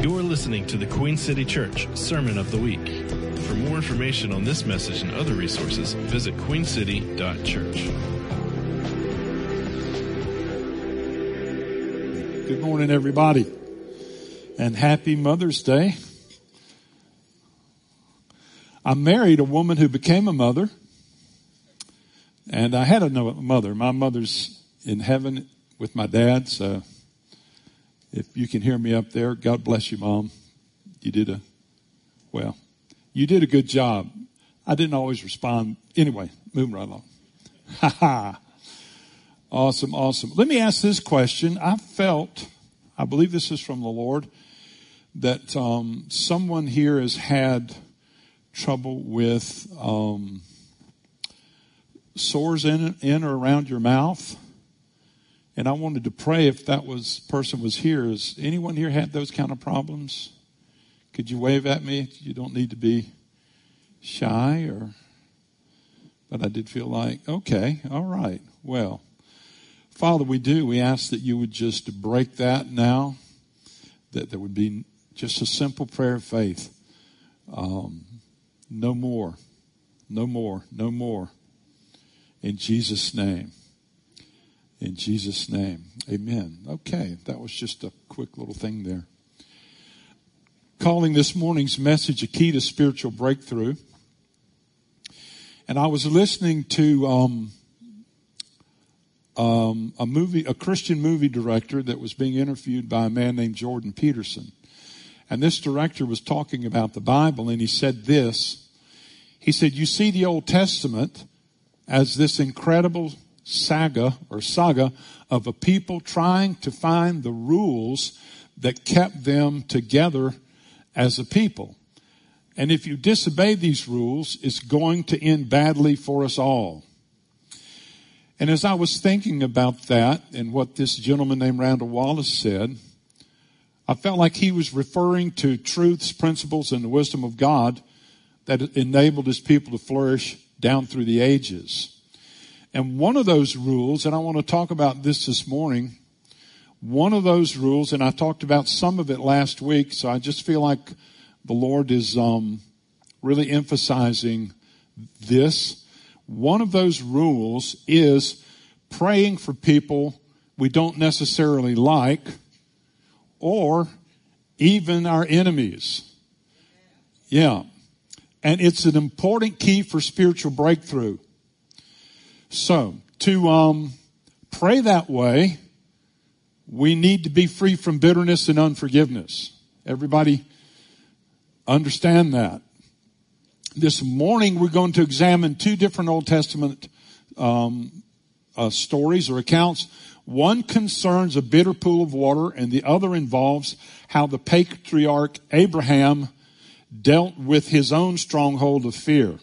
You're listening to the Queen City Church Sermon of the Week. For more information on this message and other resources, visit queencity.church. Good morning, everybody, and happy Mother's Day. I married a woman who became a mother, and I had a mother. My mother's in heaven with my dad, so if you can hear me up there, God bless you, Mom. You did a, well, you did a good job. I didn't always respond. Anyway, moving right along. Ha ha. Awesome, awesome. Let me ask this question. I felt, I believe this is from the Lord, that um, someone here has had trouble with um, sores in, in or around your mouth. And I wanted to pray if that was person was here. Has anyone here had those kind of problems? Could you wave at me? You don't need to be shy or but I did feel like, okay, all right. Well, Father, we do. We ask that you would just break that now, that there would be just a simple prayer of faith. Um, no more, no more, no more. In Jesus' name. In Jesus' name. Amen. Okay, that was just a quick little thing there. Calling this morning's message a key to spiritual breakthrough. And I was listening to um, um, a movie, a Christian movie director that was being interviewed by a man named Jordan Peterson. And this director was talking about the Bible and he said this. He said, you see the Old Testament as this incredible saga or saga of a people trying to find the rules that kept them together as a people. And if you disobey these rules, it's going to end badly for us all. And as I was thinking about that and what this gentleman named Randall Wallace said, I felt like he was referring to truths, principles, and the wisdom of God that enabled his people to flourish down through the ages. And one of those rules, and I want to talk about this this morning, one of those rules, and I talked about some of it last week, so I just feel like the Lord is um, really emphasizing this. One of those rules is praying for people we don't necessarily like or even our enemies. Yeah. And it's an important key for spiritual breakthrough. So, to um, pray that way, we need to be free from bitterness and unforgiveness. Everybody understand that. This morning we're going to examine two different Old Testament um, uh, stories or accounts. One concerns a bitter pool of water, and the other involves how the patriarch Abraham dealt with his own stronghold of fear.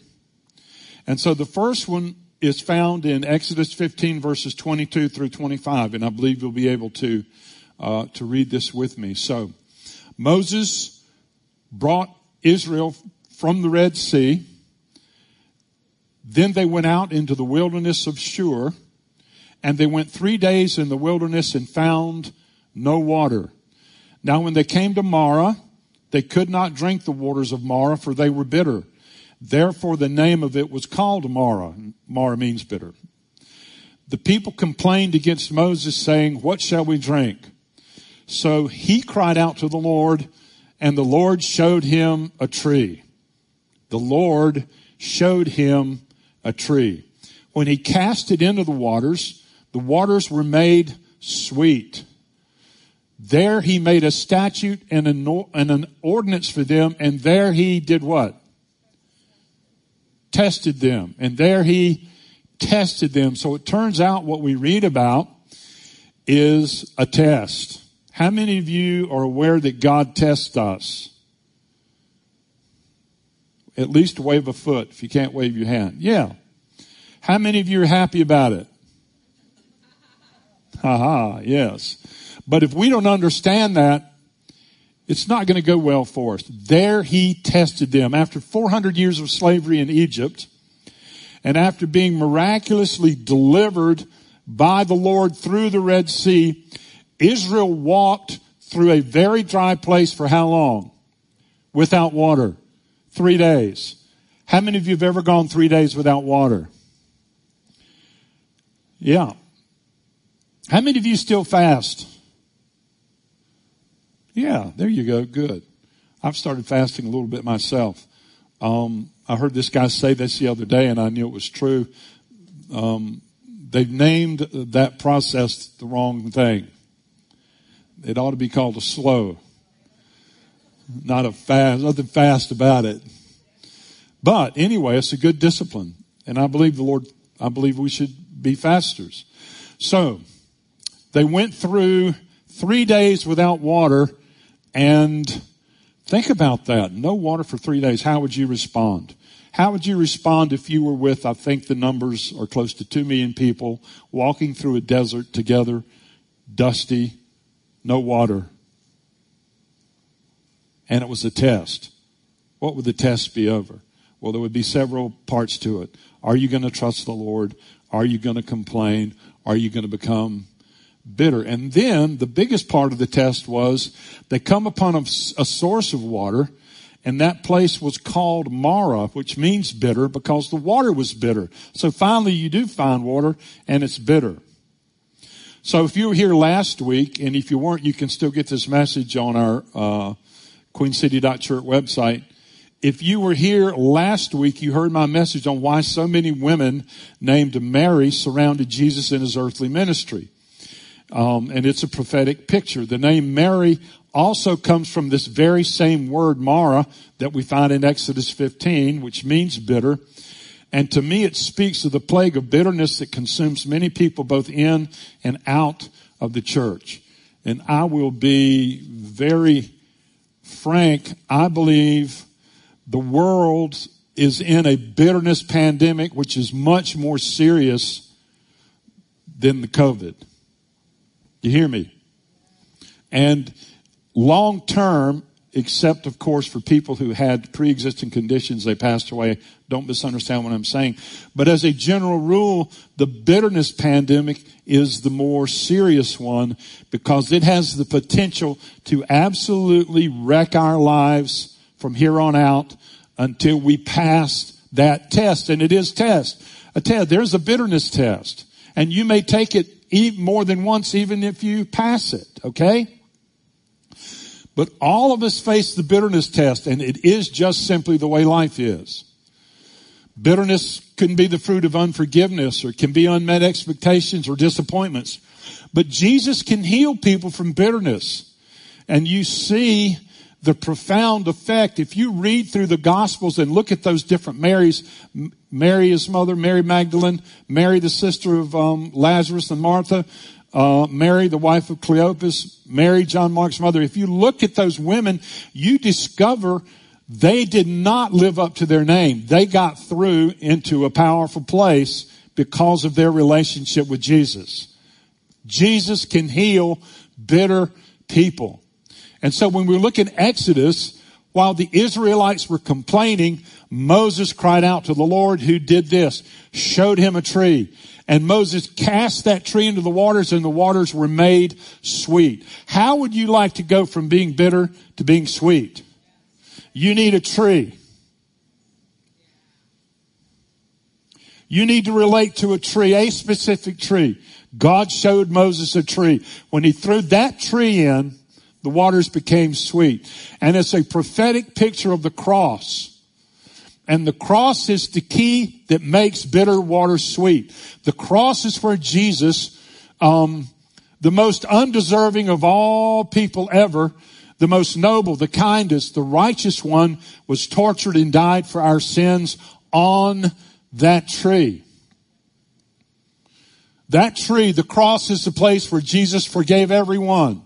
And so the first one is found in Exodus 15 verses 22 through 25, and I believe you'll be able to uh, to read this with me. So, Moses brought Israel from the Red Sea. Then they went out into the wilderness of Shur, and they went three days in the wilderness and found no water. Now, when they came to Marah, they could not drink the waters of Marah, for they were bitter. Therefore, the name of it was called Marah. Marah means bitter. The people complained against Moses, saying, What shall we drink? So he cried out to the Lord, and the Lord showed him a tree. The Lord showed him a tree. When he cast it into the waters, the waters were made sweet. There he made a statute and an, an ordinance for them, and there he did what? Tested them. And there he tested them. So it turns out what we read about is a test. How many of you are aware that God tests us? At least wave a foot if you can't wave your hand. Yeah. How many of you are happy about it? Haha, yes. But if we don't understand that, it's not going to go well for us. There he tested them. After 400 years of slavery in Egypt, and after being miraculously delivered by the Lord through the Red Sea, Israel walked through a very dry place for how long? Without water. Three days. How many of you have ever gone three days without water? Yeah. How many of you still fast? Yeah, there you go. Good. I've started fasting a little bit myself. Um, I heard this guy say this the other day, and I knew it was true. Um, they've named that process the wrong thing. It ought to be called a slow, not a fast. Nothing fast about it. But anyway, it's a good discipline, and I believe the Lord. I believe we should be fasters. So they went through three days without water, and think about that. No water for three days. How would you respond? How would you respond if you were with, I think the numbers are close to two million people walking through a desert together, dusty, no water, and it was a test? What would the test be over? Well, there would be several parts to it. Are you going to trust the Lord? Are you going to complain? Are you going to become bitter? And then the biggest part of the test was they come upon a, a source of water and that place was called Marah, which means bitter because the water was bitter. So finally you do find water and it's bitter. So if you were here last week, and if you weren't, you can still get this message on our uh, queencity.church website. If you were here last week, you heard my message on why so many women named Mary surrounded Jesus in his earthly ministry. Um, and it's a prophetic picture. The name Mary also comes from this very same word Mara that we find in Exodus 15, which means bitter. And to me, it speaks of the plague of bitterness that consumes many people both in and out of the church. And I will be very frank. I believe the world is in a bitterness pandemic, which is much more serious than the COVID. You hear me? And long term, except of course for people who had pre-existing conditions, they passed away. Don't misunderstand what I'm saying. But as a general rule, the bitterness pandemic is the more serious one because it has the potential to absolutely wreck our lives from here on out until we pass that test. And it is test. A test. There's a bitterness test. And you may take it more than once even if you pass it. Okay? But all of us face the bitterness test and it is just simply the way life is. Bitterness can be the fruit of unforgiveness or can be unmet expectations or disappointments. But Jesus can heal people from bitterness. And you see the profound effect. If you read through the Gospels and look at those different Marys, Mary, his mother, Mary Magdalene, Mary, the sister of um, Lazarus and Martha, uh, Mary, the wife of Cleopas, Mary, John Mark's mother. If you look at those women, you discover they did not live up to their name. They got through into a powerful place because of their relationship with Jesus. Jesus can heal bitter people. And so when we look in Exodus, while the Israelites were complaining, Moses cried out to the Lord who did this, showed him a tree. And Moses cast that tree into the waters and the waters were made sweet. How would you like to go from being bitter to being sweet? You need a tree. You need to relate to a tree, a specific tree. God showed Moses a tree. When he threw that tree in, the waters became sweet. And it's a prophetic picture of the cross. And the cross is the key that makes bitter water sweet. The cross is where Jesus, um, the most undeserving of all people ever, the most noble, the kindest, the righteous one was tortured and died for our sins on that tree. That tree, the cross is the place where Jesus forgave everyone.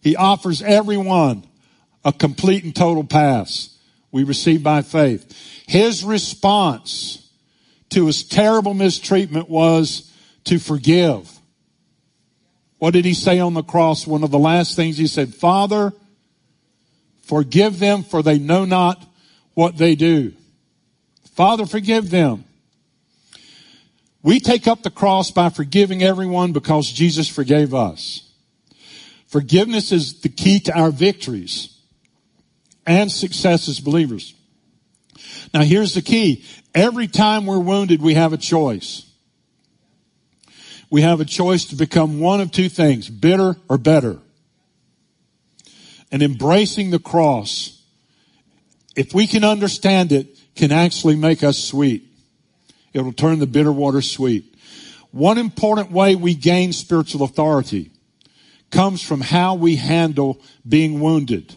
He offers everyone a complete and total pass we receive by faith. His response to his terrible mistreatment was to forgive. What did he say on the cross? One of the last things he said, Father, forgive them for they know not what they do. Father, forgive them. We take up the cross by forgiving everyone because Jesus forgave us. Forgiveness is the key to our victories and success as believers. Now here's the key. Every time we're wounded, we have a choice. We have a choice to become one of two things, bitter or better. And embracing the cross, if we can understand it, can actually make us sweet. It'll turn the bitter water sweet. One important way we gain spiritual authority comes from how we handle being wounded.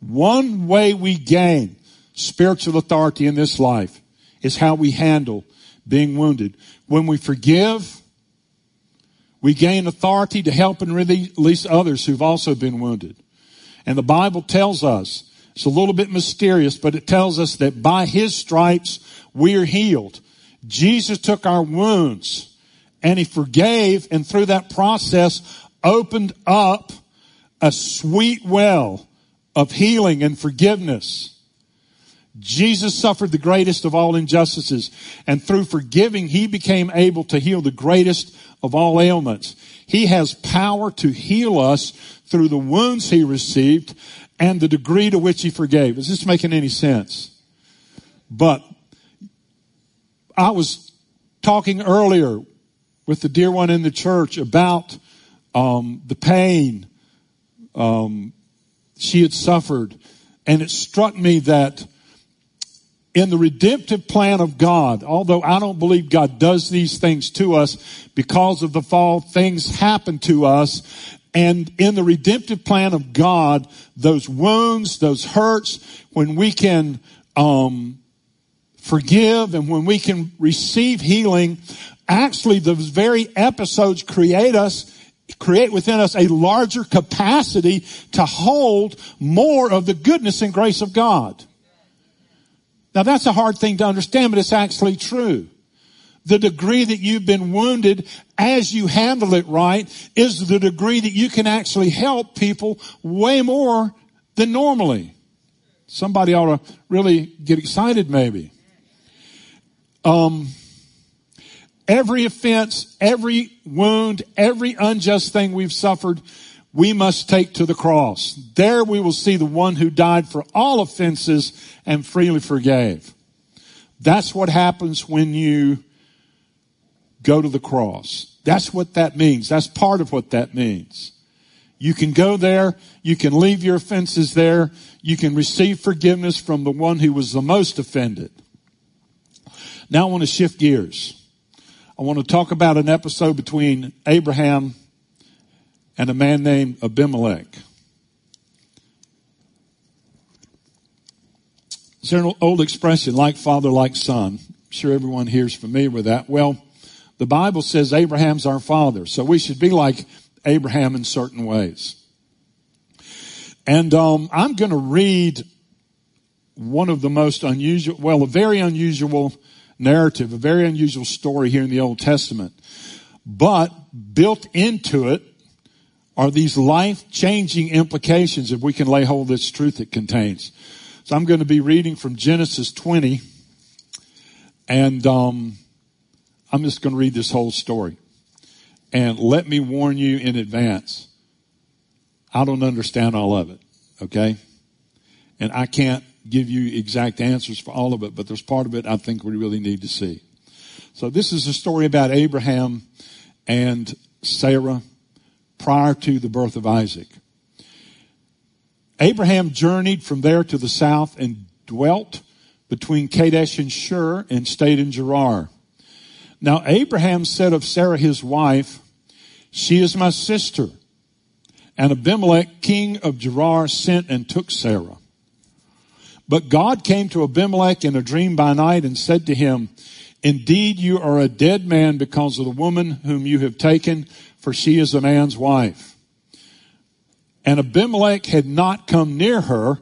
One way we gain spiritual authority in this life is how we handle being wounded. When we forgive, we gain authority to help and release others who've also been wounded. And the Bible tells us, it's a little bit mysterious, but it tells us that by His stripes we are healed. Jesus took our wounds and He forgave and through that process opened up a sweet well of healing and forgiveness. Jesus suffered the greatest of all injustices, and through forgiving, he became able to heal the greatest of all ailments. He has power to heal us through the wounds he received and the degree to which he forgave. Is this making any sense? But I was talking earlier with the dear one in the church about um, the pain um, she had suffered. And it struck me that in the redemptive plan of God, although I don't believe God does these things to us because of the fall, things happen to us. And in the redemptive plan of God, those wounds, those hurts, when we can, um, forgive and when we can receive healing, actually those very episodes create us create within us a larger capacity to hold more of the goodness and grace of God. Now that's a hard thing to understand, but it's actually true. The degree that you've been wounded as you handle it right is the degree that you can actually help people way more than normally. Somebody ought to really get excited maybe. Um, Every offense, every wound, every unjust thing we've suffered, we must take to the cross. There we will see the one who died for all offenses and freely forgave. That's what happens when you go to the cross. That's what that means. That's part of what that means. You can go there. You can leave your offenses there. You can receive forgiveness from the one who was the most offended. Now I want to shift gears. I want to talk about an episode between Abraham and a man named Abimelech. Is there an old expression, like father, like son? I'm sure everyone here is familiar with that. Well, the Bible says Abraham's our father, so we should be like Abraham in certain ways. And um, I'm going to read one of the most unusual, well, a very unusual narrative, a very unusual story here in the Old Testament. But built into it are these life-changing implications if we can lay hold of this truth it contains. So I'm going to be reading from Genesis 20, and um, I'm just going to read this whole story. And let me warn you in advance, I don't understand all of it, okay? And I can't give you exact answers for all of it, but there's part of it I think we really need to see. So this is a story about Abraham and Sarah prior to the birth of Isaac. Abraham journeyed from there to the south and dwelt between Kadesh and Shur and stayed in Gerar. Now Abraham said of Sarah his wife, she is my sister. And Abimelech, king of Gerar, sent and took Sarah. But God came to Abimelech in a dream by night and said to him, Indeed, you are a dead man because of the woman whom you have taken, for she is a man's wife. And Abimelech had not come near her,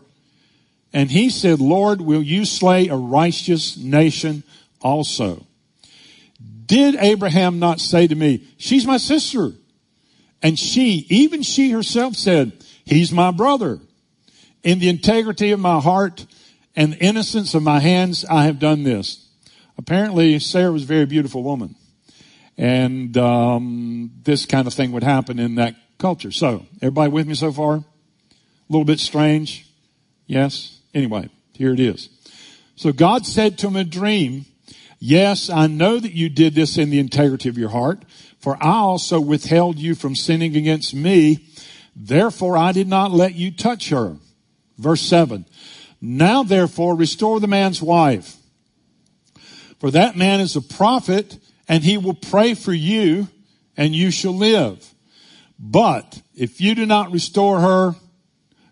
and he said, Lord, will you slay a righteous nation also? Did Abraham not say to me, she's my sister? And she, even she herself said, he's my brother. In the integrity of my heart and the innocence of my hands, I have done this. Apparently, Sarah was a very beautiful woman. and um, this kind of thing would happen in that culture. So, everybody with me so far? A little bit strange? Yes? Anyway, here it is. So God said to him a dream, Yes, I know that you did this in the integrity of your heart, for I also withheld you from sinning against me. Therefore I did not let you touch her. Verse 7. Now therefore restore the man's wife. For that man is a prophet and he will pray for you and you shall live. But if you do not restore her,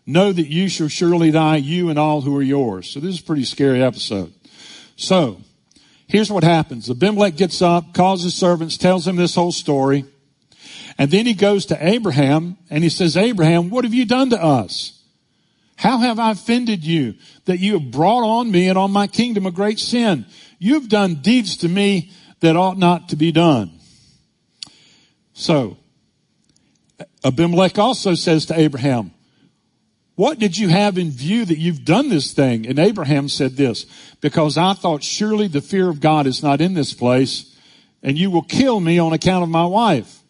know that you shall surely die, you and all who are yours. So this is a pretty scary episode. So here's what happens. Abimelech gets up, calls his servants, tells him this whole story. And then he goes to Abraham and he says, Abraham, what have you done to us? How have I offended you that you have brought on me and on my kingdom a great sin? You've done deeds to me that ought not to be done. So, Abimelech also says to Abraham, what did you have in view that you've done this thing? And Abraham said this, because I thought surely the fear of God is not in this place and you will kill me on account of my wife.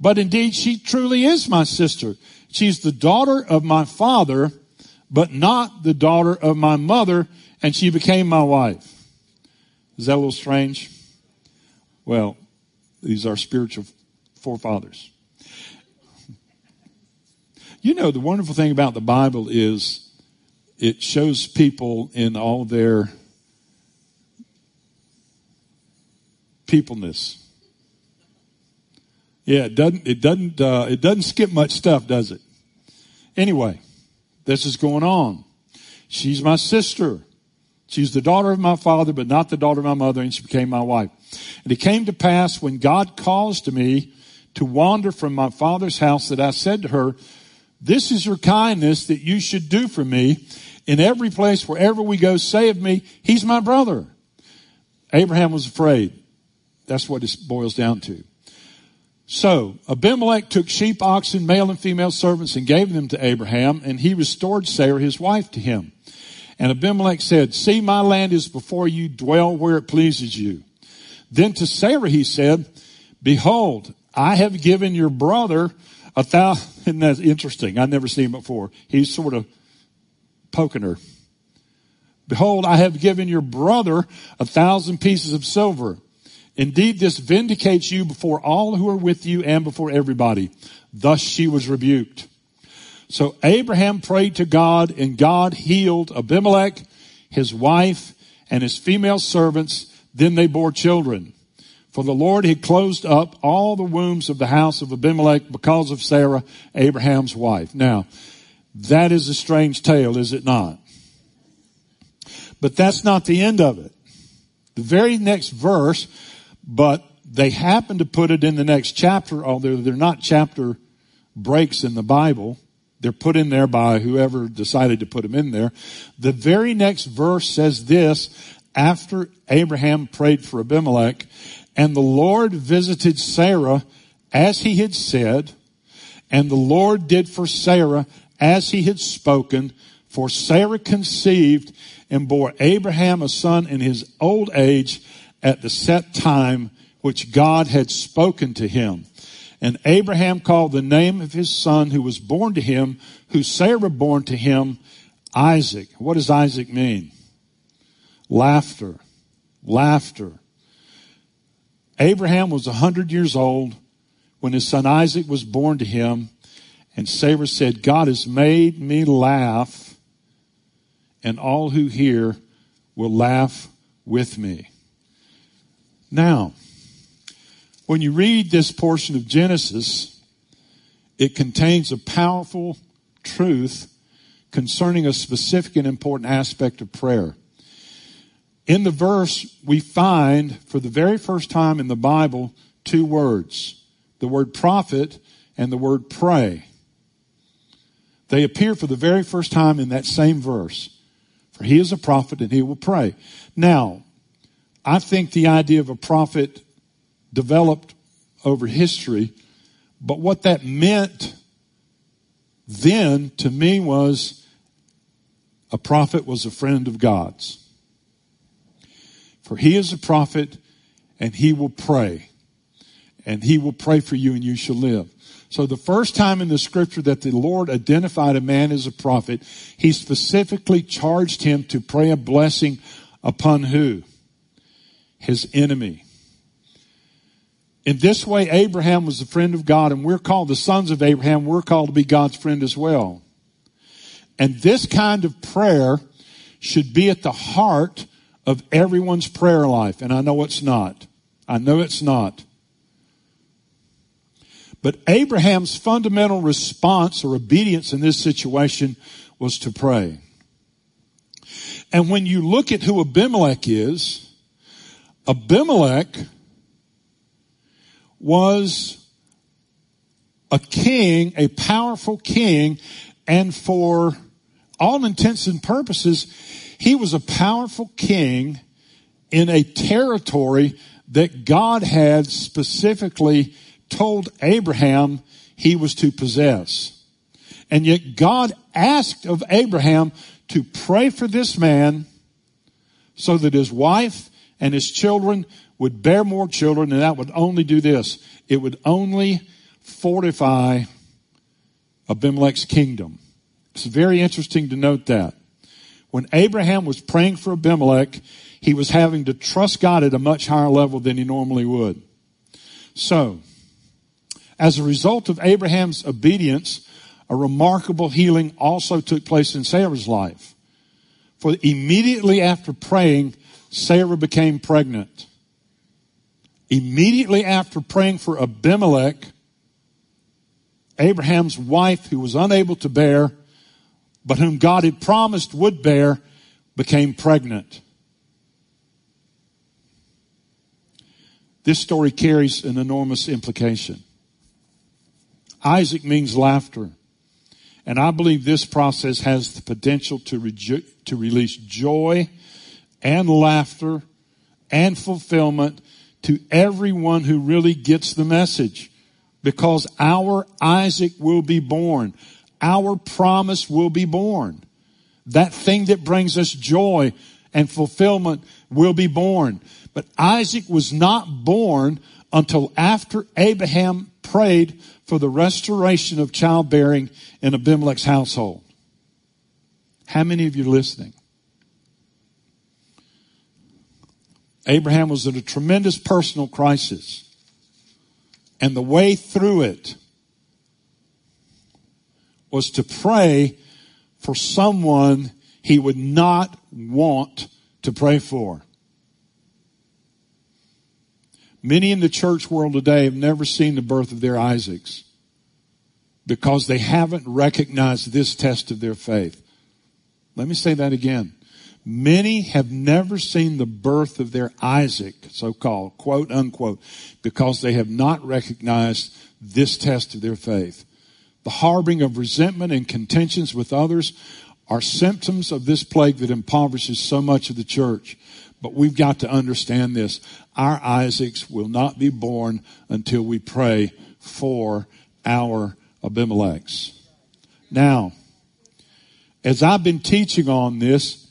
But indeed she truly is my sister. She's the daughter of my father but not the daughter of my mother, and she became my wife. Is that a little strange? Well, these are spiritual forefathers. You know, the wonderful thing about the Bible is it shows people in all their peopleness. Yeah, it doesn't, it doesn't, uh, it doesn't skip much stuff, does it? Anyway, this is going on. She's my sister. She's the daughter of my father, but not the daughter of my mother, and she became my wife. And it came to pass when God caused me to wander from my father's house that I said to her, this is your kindness that you should do for me. In every place, wherever we go, say of me, he's my brother. Abraham was afraid. That's what it boils down to. So Abimelech took sheep, oxen, male and female servants and gave them to Abraham and he restored Sarah, his wife, to him. And Abimelech said, see, my land is before you, dwell where it pleases you. Then to Sarah he said, behold, I have given your brother a thousand, isn't interesting? I've never seen before. He's sort of poking her. Behold, I have given your brother a thousand pieces of silver Indeed, this vindicates you before all who are with you and before everybody. Thus she was rebuked. So Abraham prayed to God and God healed Abimelech, his wife, and his female servants. Then they bore children. For the Lord had closed up all the wombs of the house of Abimelech because of Sarah, Abraham's wife. Now, that is a strange tale, is it not? But that's not the end of it. The very next verse but they happen to put it in the next chapter, although they're not chapter breaks in the Bible. They're put in there by whoever decided to put them in there. The very next verse says this, after Abraham prayed for Abimelech, and the Lord visited Sarah as he had said, and the Lord did for Sarah as he had spoken, for Sarah conceived and bore Abraham a son in his old age, at the set time which God had spoken to him. And Abraham called the name of his son who was born to him, who Sarah born to him, Isaac. What does Isaac mean? Laughter. Laughter. Abraham was a hundred years old when his son Isaac was born to him. And Sarah said, God has made me laugh and all who hear will laugh with me. Now, when you read this portion of Genesis, it contains a powerful truth concerning a specific and important aspect of prayer. In the verse, we find for the very first time in the Bible two words the word prophet and the word pray. They appear for the very first time in that same verse. For he is a prophet and he will pray. Now, I think the idea of a prophet developed over history, but what that meant then to me was a prophet was a friend of God's. For he is a prophet and he will pray. and he will pray for you and you shall live. So the first time in the scripture that the Lord identified a man as a prophet, he specifically charged him to pray a blessing upon who? His enemy. In this way, Abraham was the friend of God and we're called the sons of Abraham. We're called to be God's friend as well. And this kind of prayer should be at the heart of everyone's prayer life. And I know it's not. I know it's not. But Abraham's fundamental response or obedience in this situation was to pray. And when you look at who Abimelech is, Abimelech was a king, a powerful king, and for all intents and purposes, he was a powerful king in a territory that God had specifically told Abraham he was to possess. And yet God asked of Abraham to pray for this man so that his wife and his children would bear more children and that would only do this. It would only fortify Abimelech's kingdom. It's very interesting to note that. When Abraham was praying for Abimelech, he was having to trust God at a much higher level than he normally would. So, as a result of Abraham's obedience, a remarkable healing also took place in Sarah's life. For immediately after praying, Sarah became pregnant. Immediately after praying for Abimelech, Abraham's wife, who was unable to bear, but whom God had promised would bear, became pregnant. This story carries an enormous implication. Isaac means laughter. And I believe this process has the potential to, reju- to release joy and laughter and fulfillment to everyone who really gets the message. Because our Isaac will be born. Our promise will be born. That thing that brings us joy and fulfillment will be born. But Isaac was not born until after Abraham prayed for the restoration of childbearing in Abimelech's household. How many of you are listening? Abraham was in a tremendous personal crisis. And the way through it was to pray for someone he would not want to pray for. Many in the church world today have never seen the birth of their Isaacs because they haven't recognized this test of their faith. Let me say that again. Many have never seen the birth of their Isaac, so called, quote unquote, because they have not recognized this test of their faith. The harboring of resentment and contentions with others are symptoms of this plague that impoverishes so much of the church. But we've got to understand this. Our Isaacs will not be born until we pray for our Abimelechs. Now, as I've been teaching on this,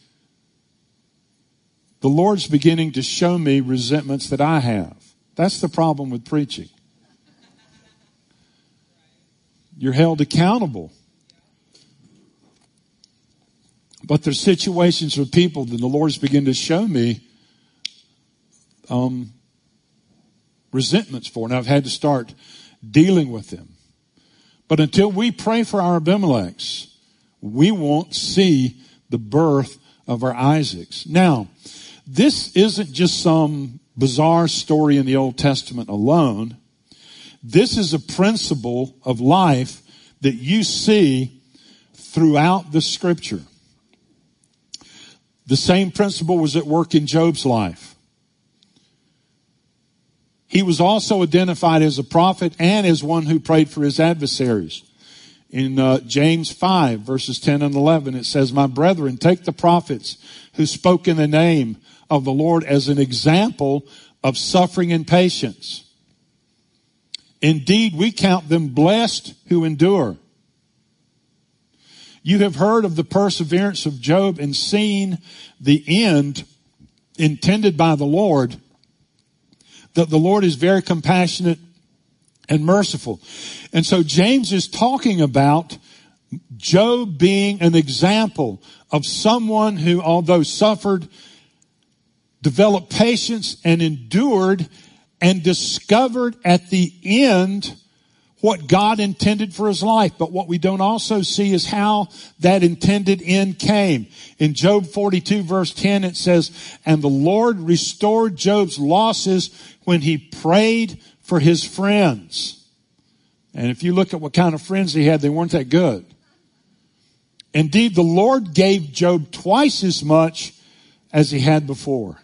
the Lord's beginning to show me resentments that I have. That's the problem with preaching. You're held accountable. But there's situations with people that the Lord's beginning to show me um, resentments for, and I've had to start dealing with them. But until we pray for our Abimelechs, we won't see the birth of our Isaacs. Now, this isn't just some bizarre story in the Old Testament alone. This is a principle of life that you see throughout the scripture. The same principle was at work in Job's life. He was also identified as a prophet and as one who prayed for his adversaries. In uh, James 5 verses 10 and 11 it says, My brethren, take the prophets who spoke in the name of the Lord as an example of suffering and patience. Indeed, we count them blessed who endure. You have heard of the perseverance of Job and seen the end intended by the Lord, that the Lord is very compassionate and merciful. And so James is talking about Job being an example of someone who, although suffered, developed patience and endured and discovered at the end what God intended for his life. But what we don't also see is how that intended end came. In Job 42 verse 10 it says, and the Lord restored Job's losses when he prayed for his friends. And if you look at what kind of friends he had, they weren't that good. Indeed, the Lord gave Job twice as much as he had before.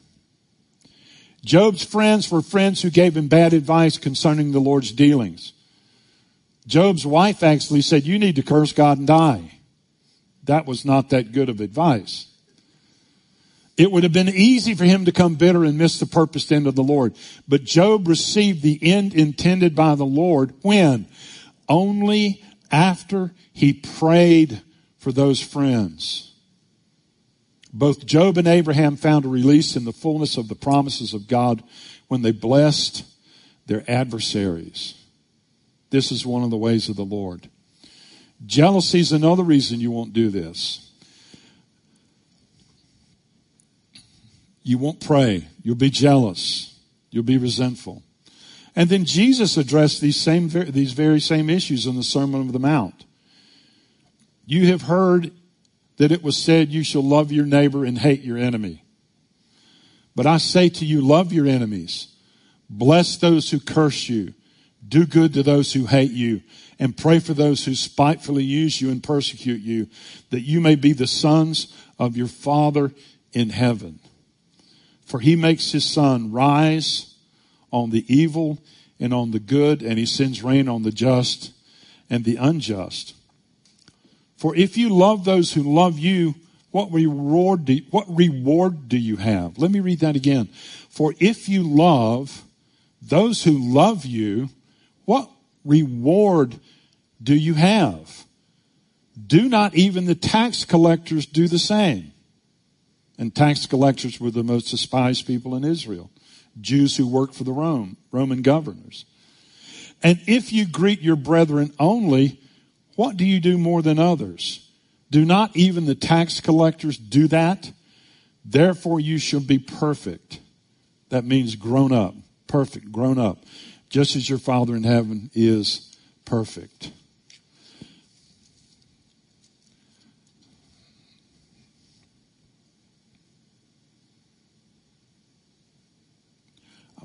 Job's friends were friends who gave him bad advice concerning the Lord's dealings. Job's wife actually said, you need to curse God and die. That was not that good of advice. It would have been easy for him to come bitter and miss the purposed end of the Lord. But Job received the end intended by the Lord when? Only after he prayed for those friends. Both Job and Abraham found a release in the fullness of the promises of God when they blessed their adversaries. This is one of the ways of the Lord. Jealousy is another reason you won't do this. You won't pray. You'll be jealous. You'll be resentful. And then Jesus addressed these same, these very same issues in the Sermon of the Mount. You have heard that it was said, you shall love your neighbor and hate your enemy. But I say to you, love your enemies. Bless those who curse you. Do good to those who hate you and pray for those who spitefully use you and persecute you that you may be the sons of your father in heaven. For he makes his sun rise on the evil and on the good and he sends rain on the just and the unjust. For if you love those who love you, what reward do, what reward do you have? Let me read that again. For if you love those who love you, what reward do you have? Do not even the tax collectors do the same? And tax collectors were the most despised people in Israel. Jews who worked for the Rome, Roman governors. And if you greet your brethren only, what do you do more than others? Do not even the tax collectors do that? Therefore you shall be perfect. That means grown up, perfect, grown up, just as your Father in heaven is perfect.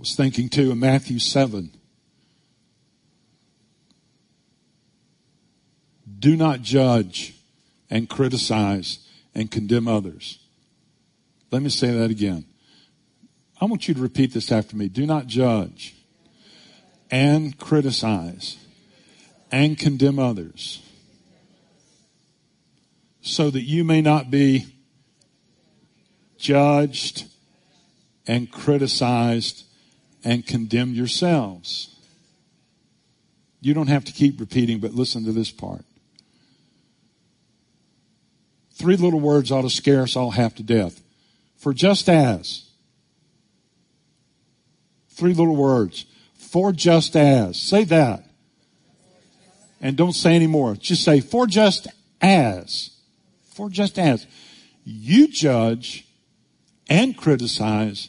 I was thinking too in Matthew 7 Do not judge and criticize and condemn others. Let me say that again. I want you to repeat this after me. Do not judge and criticize and condemn others so that you may not be judged and criticized and condemn yourselves. You don't have to keep repeating, but listen to this part. Three little words ought to scare us all half to death. For just as. Three little words. For just as. Say that. And don't say any more. Just say, for just as. For just as. You judge and criticize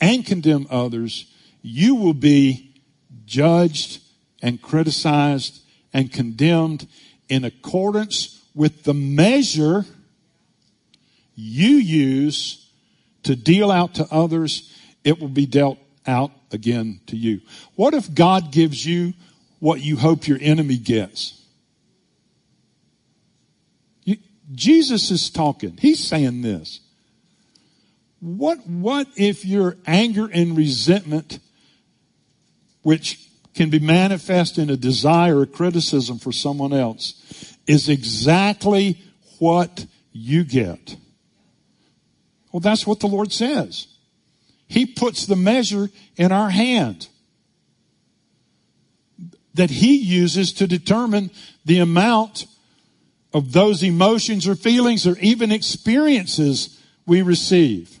and condemn others, you will be judged and criticized and condemned in accordance with the measure you use to deal out to others, it will be dealt out again to you. What if God gives you what you hope your enemy gets? Jesus is talking. He's saying this. What, what if your anger and resentment, which can be manifest in a desire or criticism for someone else, is exactly what you get? Well, that's what the Lord says. He puts the measure in our hand that He uses to determine the amount of those emotions or feelings or even experiences we receive.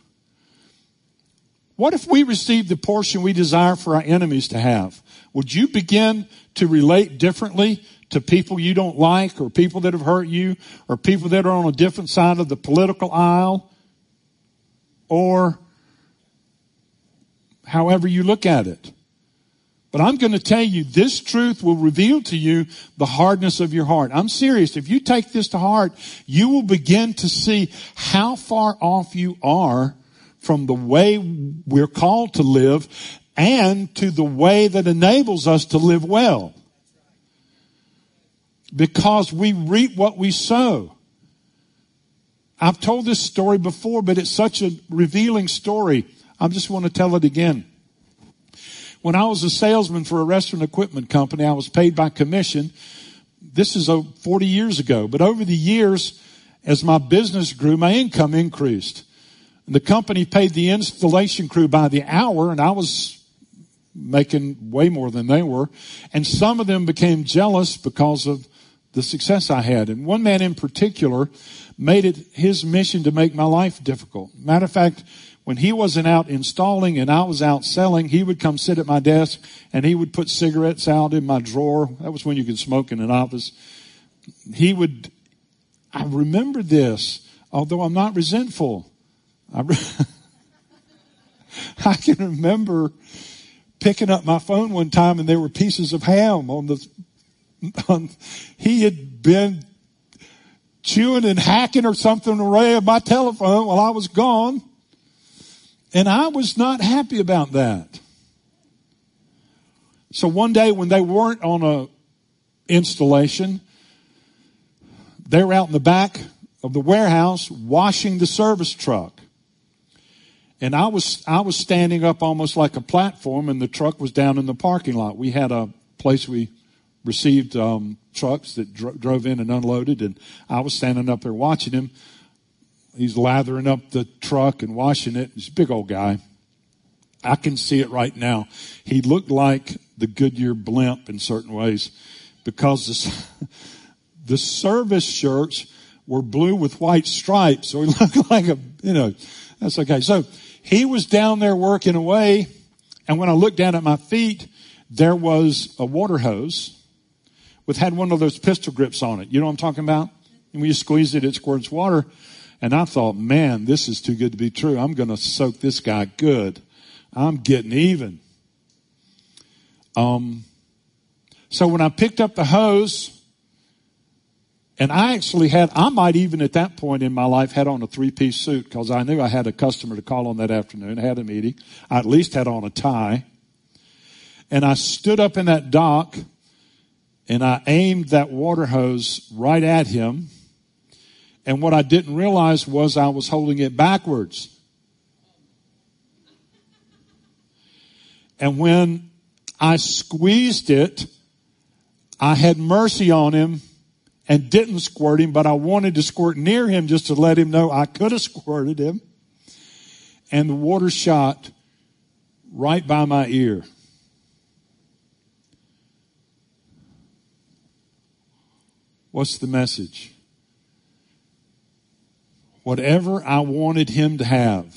What if we receive the portion we desire for our enemies to have? Would you begin to relate differently to people you don't like or people that have hurt you or people that are on a different side of the political aisle or however you look at it? But I'm going to tell you, this truth will reveal to you the hardness of your heart. I'm serious. If you take this to heart, you will begin to see how far off you are from the way we're called to live and to the way that enables us to live well. Because we reap what we sow. I've told this story before, but it's such a revealing story. I just want to tell it again. When I was a salesman for a restaurant equipment company, I was paid by commission. This is 40 years ago, but over the years, as my business grew, my income increased. And the company paid the installation crew by the hour, and I was making way more than they were. And some of them became jealous because of the success I had. And one man in particular made it his mission to make my life difficult. Matter of fact, when he wasn't out installing and I was out selling, he would come sit at my desk and he would put cigarettes out in my drawer. That was when you could smoke in an office. He would, I remember this, although I'm not resentful. I, can remember picking up my phone one time and there were pieces of ham on the, on, he had been chewing and hacking or something away at my telephone while I was gone. And I was not happy about that. So one day when they weren't on a installation, they were out in the back of the warehouse washing the service truck. And I was, I was standing up almost like a platform and the truck was down in the parking lot. We had a place we received um, trucks that dro- drove in and unloaded and I was standing up there watching him He's lathering up the truck and washing it. He's a big old guy. I can see it right now. He looked like the Goodyear blimp in certain ways because the, the service shirts were blue with white stripes. So he looked like a, you know, that's okay. So he was down there working away. And when I looked down at my feet, there was a water hose with had one of those pistol grips on it. You know what I'm talking about? And when you squeeze it, it squirts water. And I thought, man, this is too good to be true. I'm going to soak this guy good. I'm getting even. Um, so when I picked up the hose, and I actually had, I might even at that point in my life had on a three piece suit because I knew I had a customer to call on that afternoon. Had a meeting. I at least had on a tie. And I stood up in that dock and I aimed that water hose right at him and what I didn't realize was I was holding it backwards. And when I squeezed it, I had mercy on him and didn't squirt him, but I wanted to squirt near him just to let him know I could have squirted him. And the water shot right by my ear. What's the message? Whatever I wanted him to have,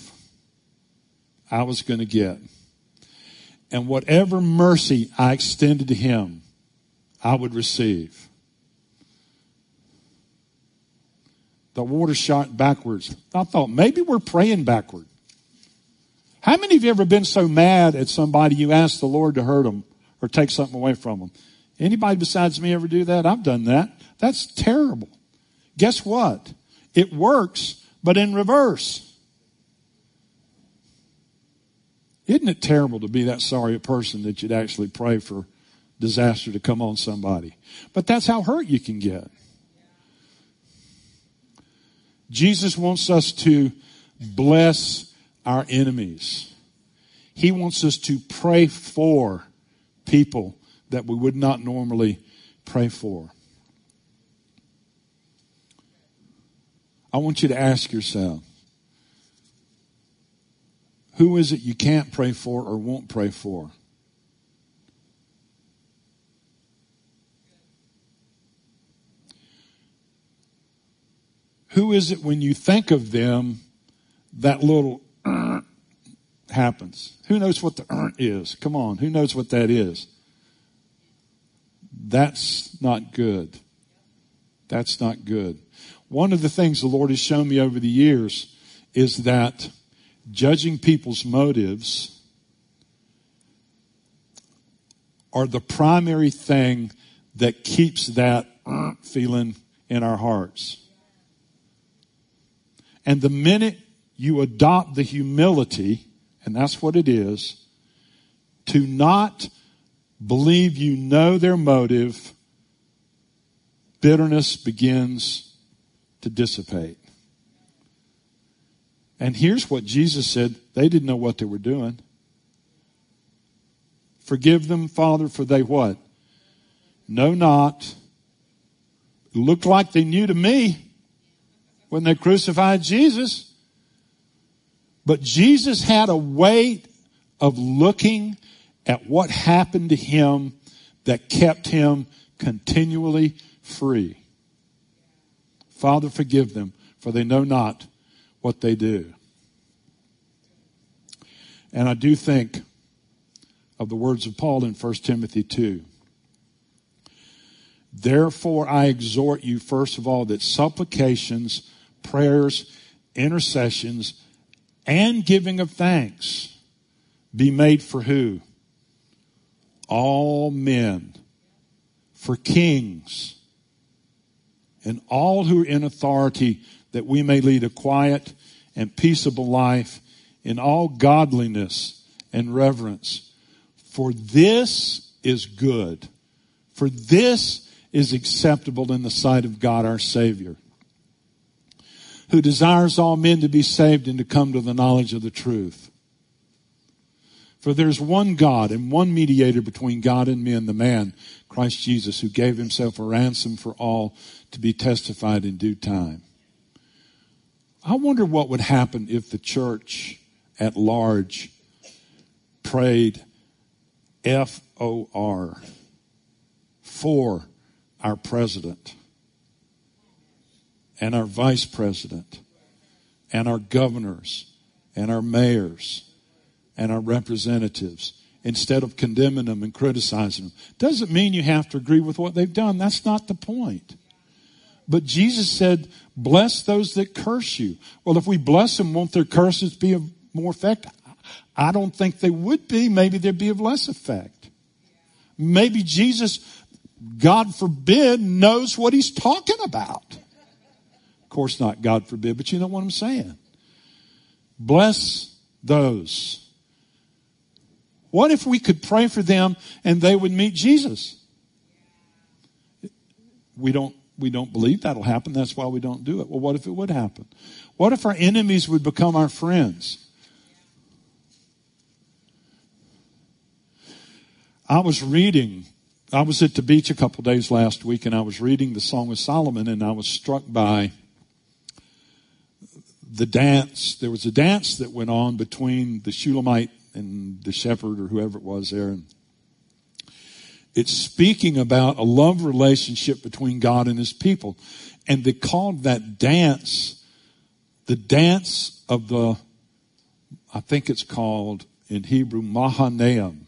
I was going to get. And whatever mercy I extended to him, I would receive. The water shot backwards. I thought maybe we're praying backward. How many of you ever been so mad at somebody you asked the Lord to hurt them or take something away from them? Anybody besides me ever do that? I've done that. That's terrible. Guess what? It works but in reverse. Isn't it terrible to be that sorry a person that you'd actually pray for disaster to come on somebody? But that's how hurt you can get. Jesus wants us to bless our enemies. He wants us to pray for people that we would not normally pray for. I want you to ask yourself, who is it you can't pray for or won't pray for? Who is it when you think of them, that little happens? Who knows what the is? Come on, who knows what that is? That's not good. That's not good. One of the things the Lord has shown me over the years is that judging people's motives are the primary thing that keeps that feeling in our hearts. And the minute you adopt the humility, and that's what it is, to not believe you know their motive, bitterness begins to dissipate. And here's what Jesus said they didn't know what they were doing. Forgive them, Father, for they what? Know not. Looked like they knew to me when they crucified Jesus. But Jesus had a way of looking at what happened to him that kept him continually free. Father, forgive them, for they know not what they do. And I do think of the words of Paul in 1 Timothy 2. Therefore, I exhort you, first of all, that supplications, prayers, intercessions, and giving of thanks be made for who? All men, for kings, and all who are in authority, that we may lead a quiet and peaceable life in all godliness and reverence. For this is good. For this is acceptable in the sight of God our Savior, who desires all men to be saved and to come to the knowledge of the truth. For there's one God and one mediator between God and men, the man, Christ Jesus, who gave himself a ransom for all to be testified in due time. I wonder what would happen if the church at large prayed F O R for our president and our vice president and our governors and our mayors and our representatives instead of condemning them and criticizing them. Doesn't mean you have to agree with what they've done. That's not the point. But Jesus said, bless those that curse you. Well, if we bless them, won't their curses be of more effect? I don't think they would be. Maybe they'd be of less effect. Maybe Jesus God forbid, knows what he's talking about. Course, not God forbid, but you know what I'm saying. Bless those. What if we could pray for them and they would meet Jesus? We don't, we don't believe that'll happen. That's why we don't do it. Well, what if it would happen? What if our enemies would become our friends? I was reading I was at the beach a couple days last week and I was reading the Song of Solomon and I was struck by the dance. There was a dance that went on between the Shulamite and the shepherd or whoever it was there. And it's speaking about a love relationship between God and his people. And they called that dance the dance of the, I think it's called in Hebrew, Mahanaim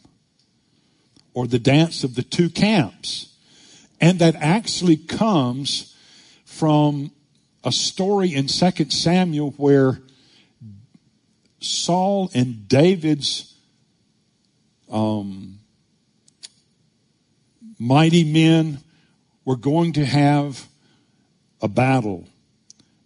or the dance of the two camps. And that actually comes from a story in 2 Samuel where Saul and David's um, mighty men were going to have a battle.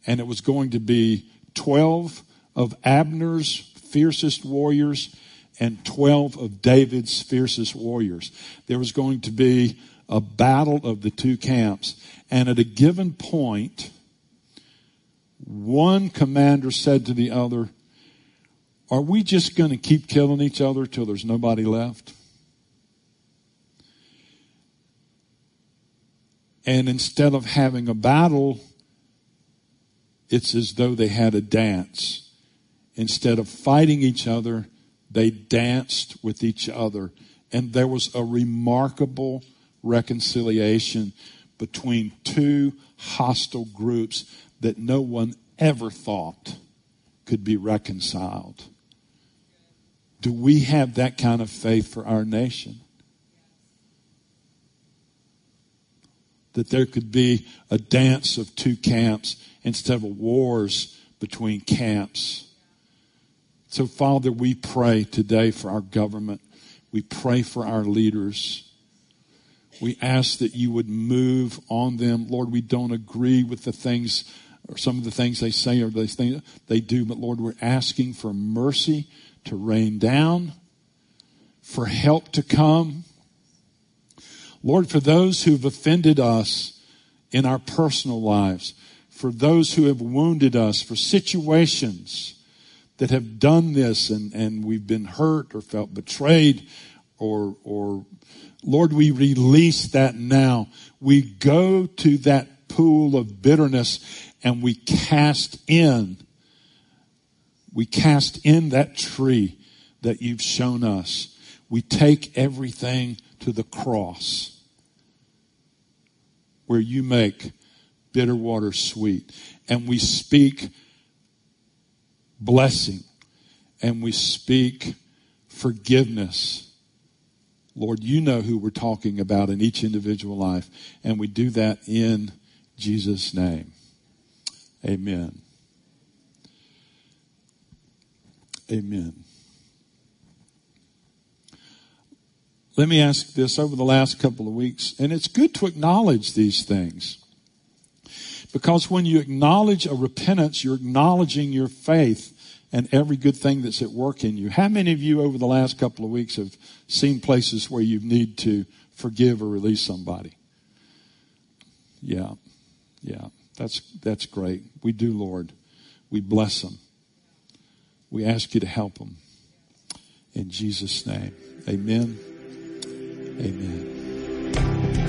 And it was going to be 12 of Abner's fiercest warriors and 12 of David's fiercest warriors. There was going to be a battle of the two camps. And at a given point, one commander said to the other, Are we just going to keep killing each other till there's nobody left? And instead of having a battle, it's as though they had a dance. Instead of fighting each other, they danced with each other. And there was a remarkable reconciliation between two hostile groups that no one ever thought could be reconciled. Do we have that kind of faith for our nation? that there could be a dance of two camps instead of wars between camps. So, Father, we pray today for our government. We pray for our leaders. We ask that you would move on them. Lord, we don't agree with the things or some of the things they say or they things they do, but Lord, we're asking for mercy to rain down, for help to come. Lord, for those who've offended us in our personal lives, for those who have wounded us, for situations that have done this and, and we've been hurt or felt betrayed or, or Lord, we release that now. We go to that pool of bitterness and we cast in, we cast in that tree that you've shown us. We take everything to the cross where you make bitter water sweet and we speak blessing and we speak forgiveness Lord, you know who we're talking about in each individual life. And we do that in Jesus' name. Amen. Amen. Let me ask this over the last couple of weeks, and it's good to acknowledge these things. Because when you acknowledge a repentance, you're acknowledging your faith and every good thing that's at work in you. How many of you over the last couple of weeks have seen places where you need to forgive or release somebody? Yeah. Yeah. That's, that's great. We do, Lord. We bless them. We ask you to help them. In Jesus' name. Amen. Amen.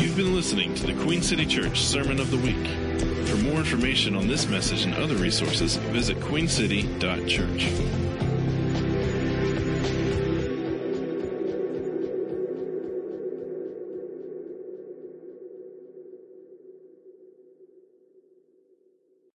You've been listening to the Queen City Church Sermon of the Week. For more information on this message and other resources, visit queencity.church.